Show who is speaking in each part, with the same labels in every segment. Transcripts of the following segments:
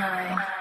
Speaker 1: nine.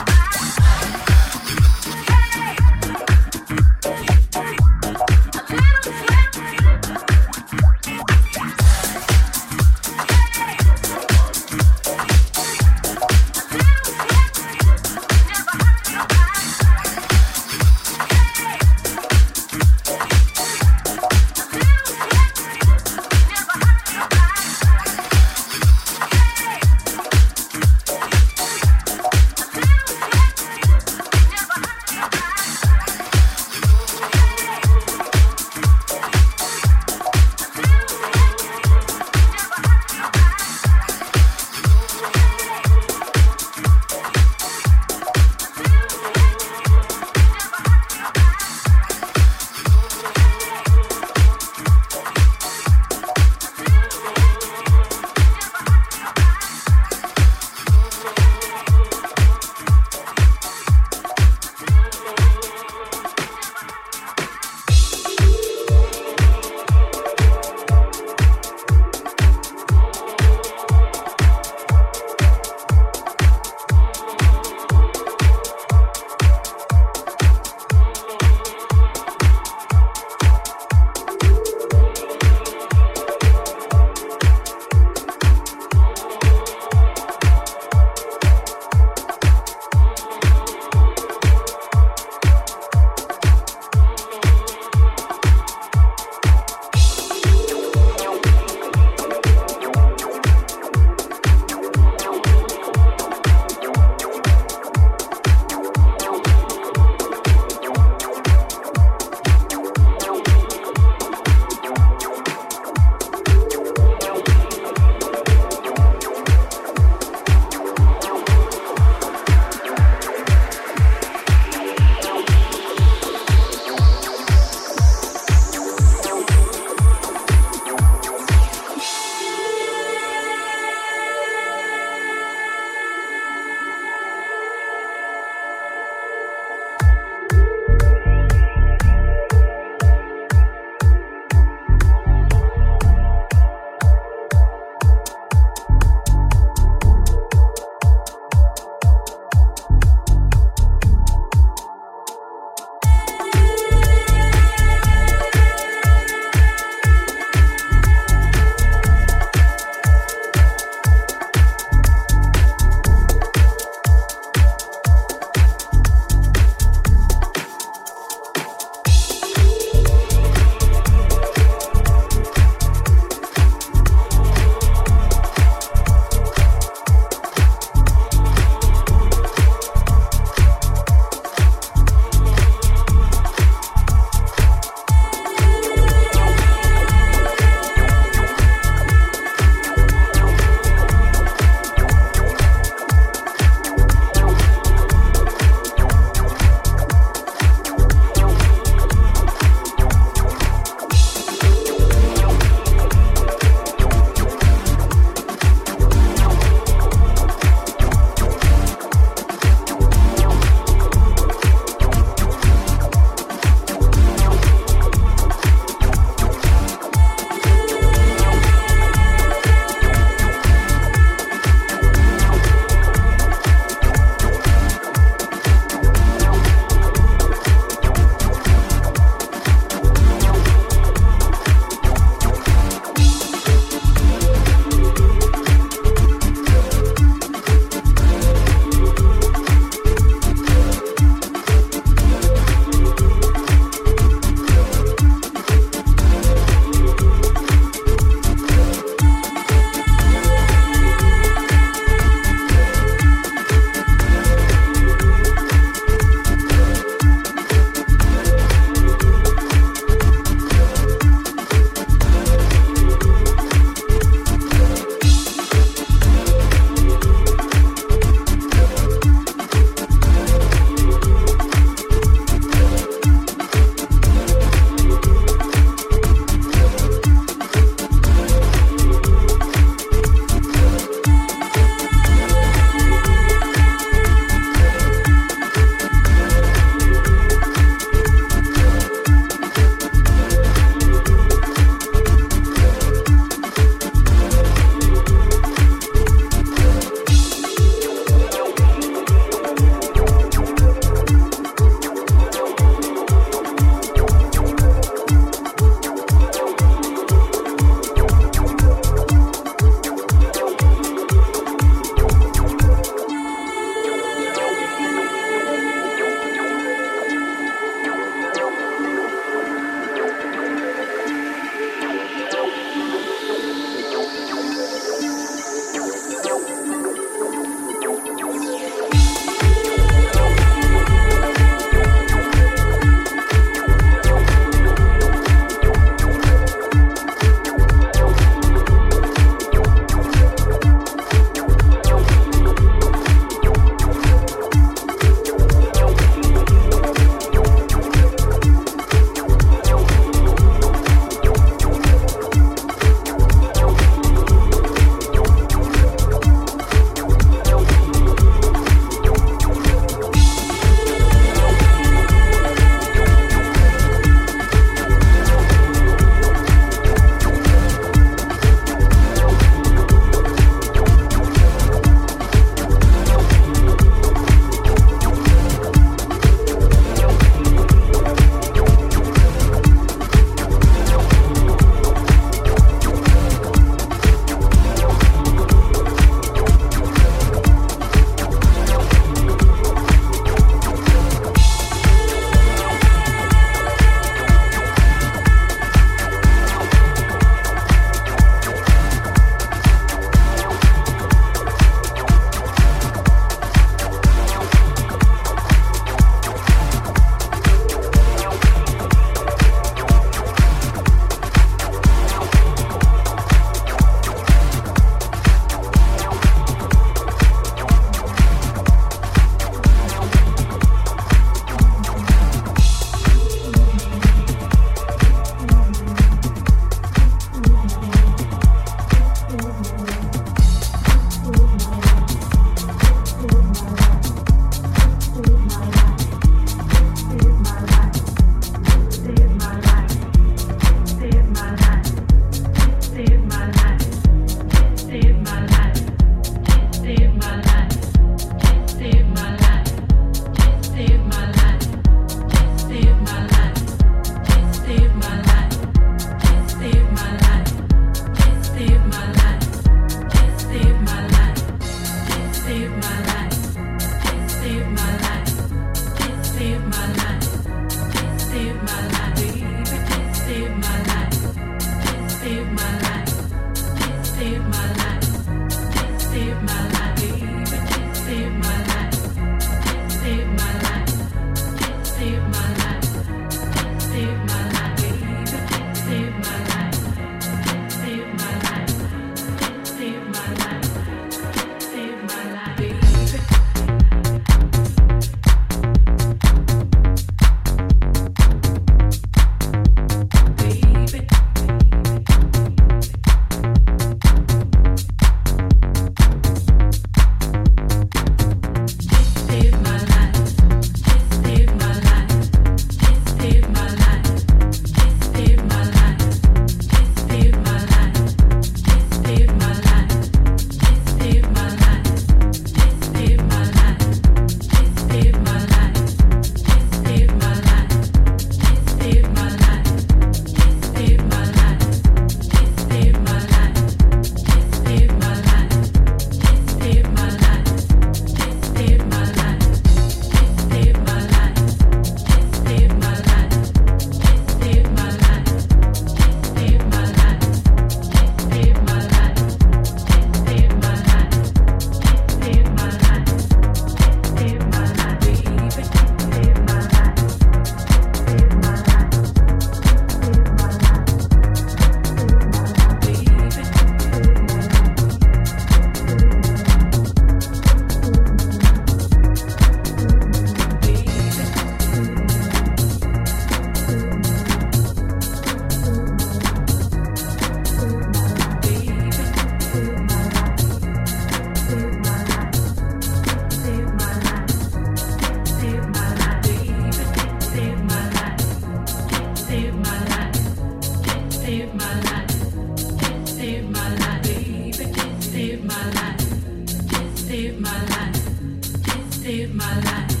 Speaker 1: saved my life. Just save my life.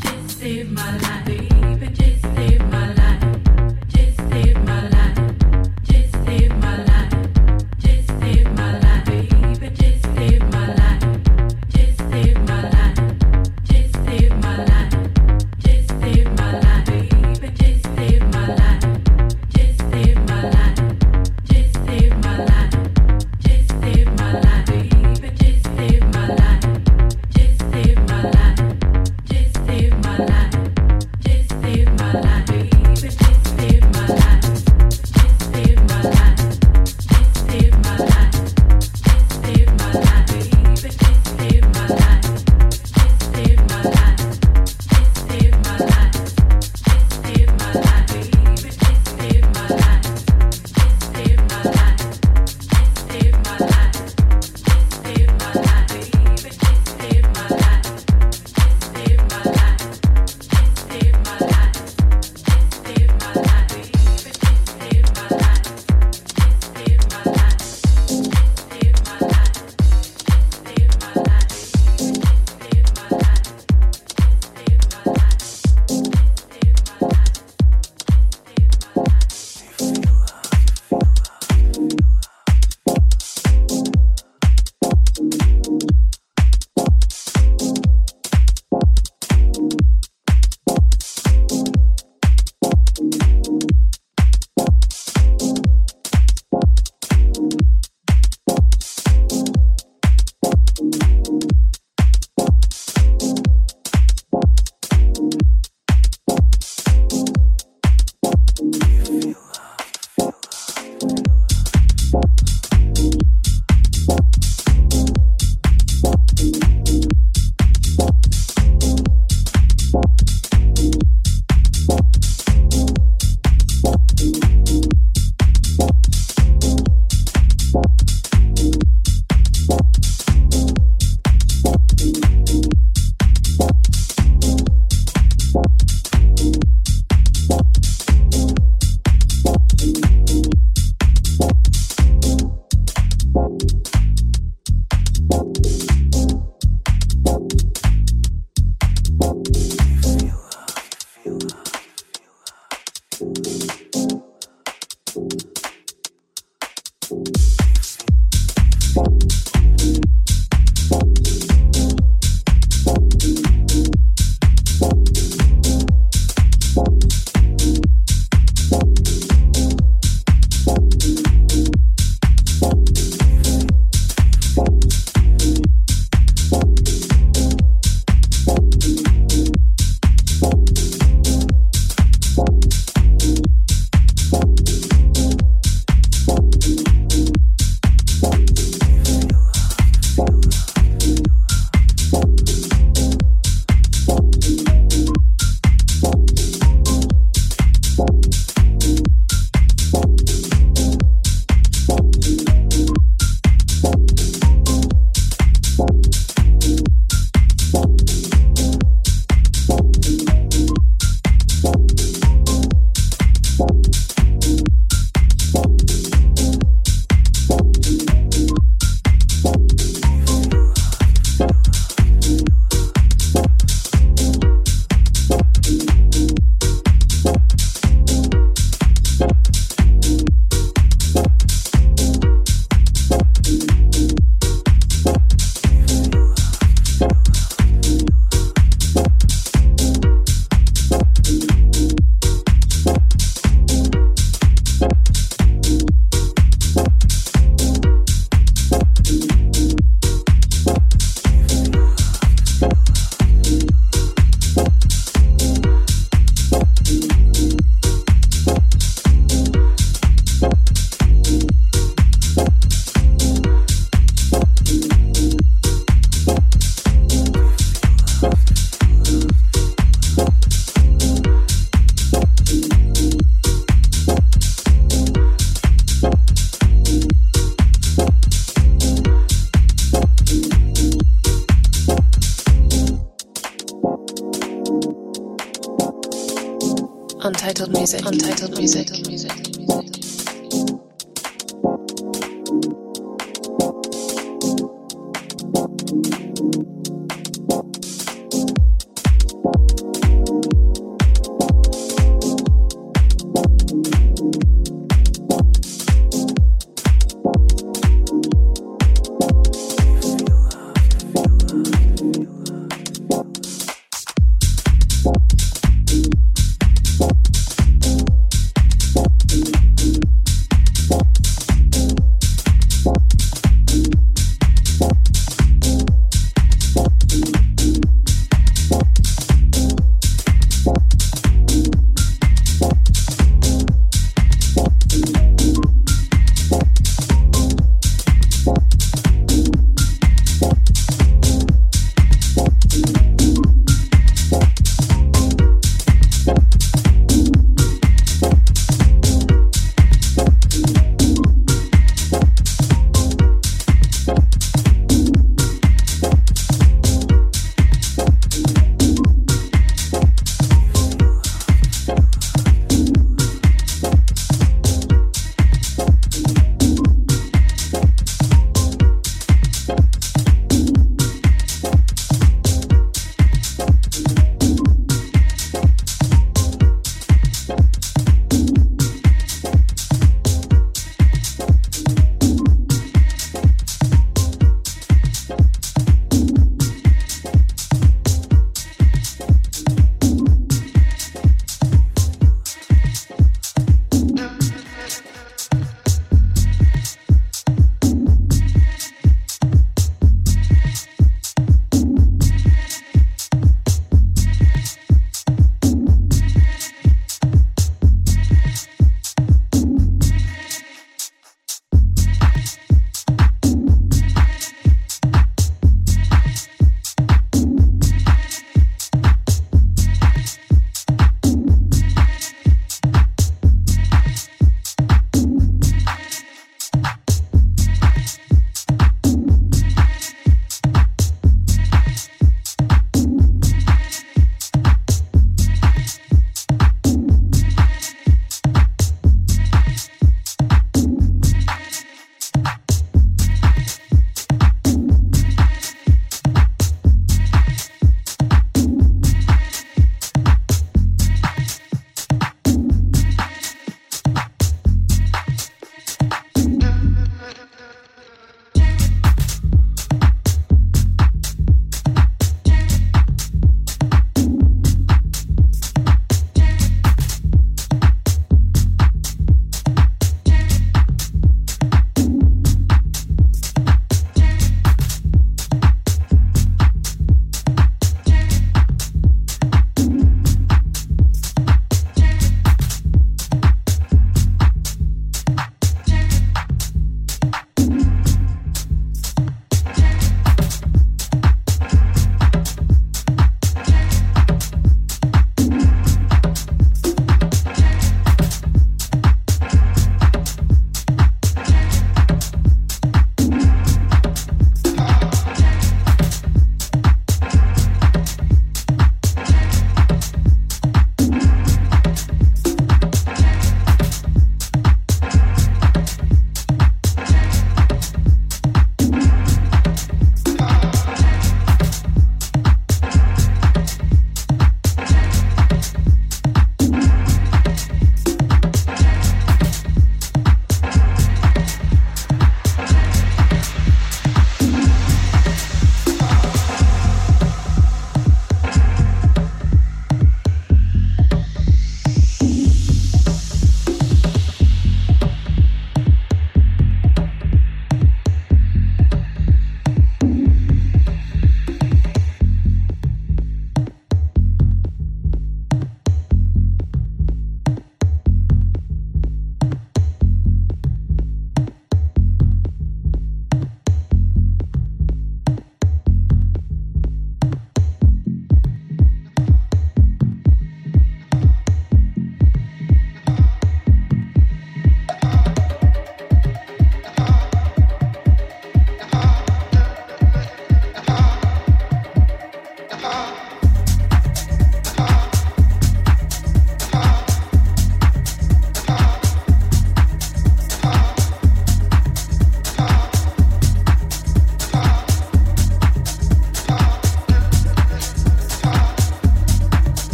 Speaker 1: Just save my life. Baby, just save my life.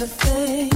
Speaker 2: everything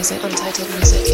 Speaker 3: music, untitled music.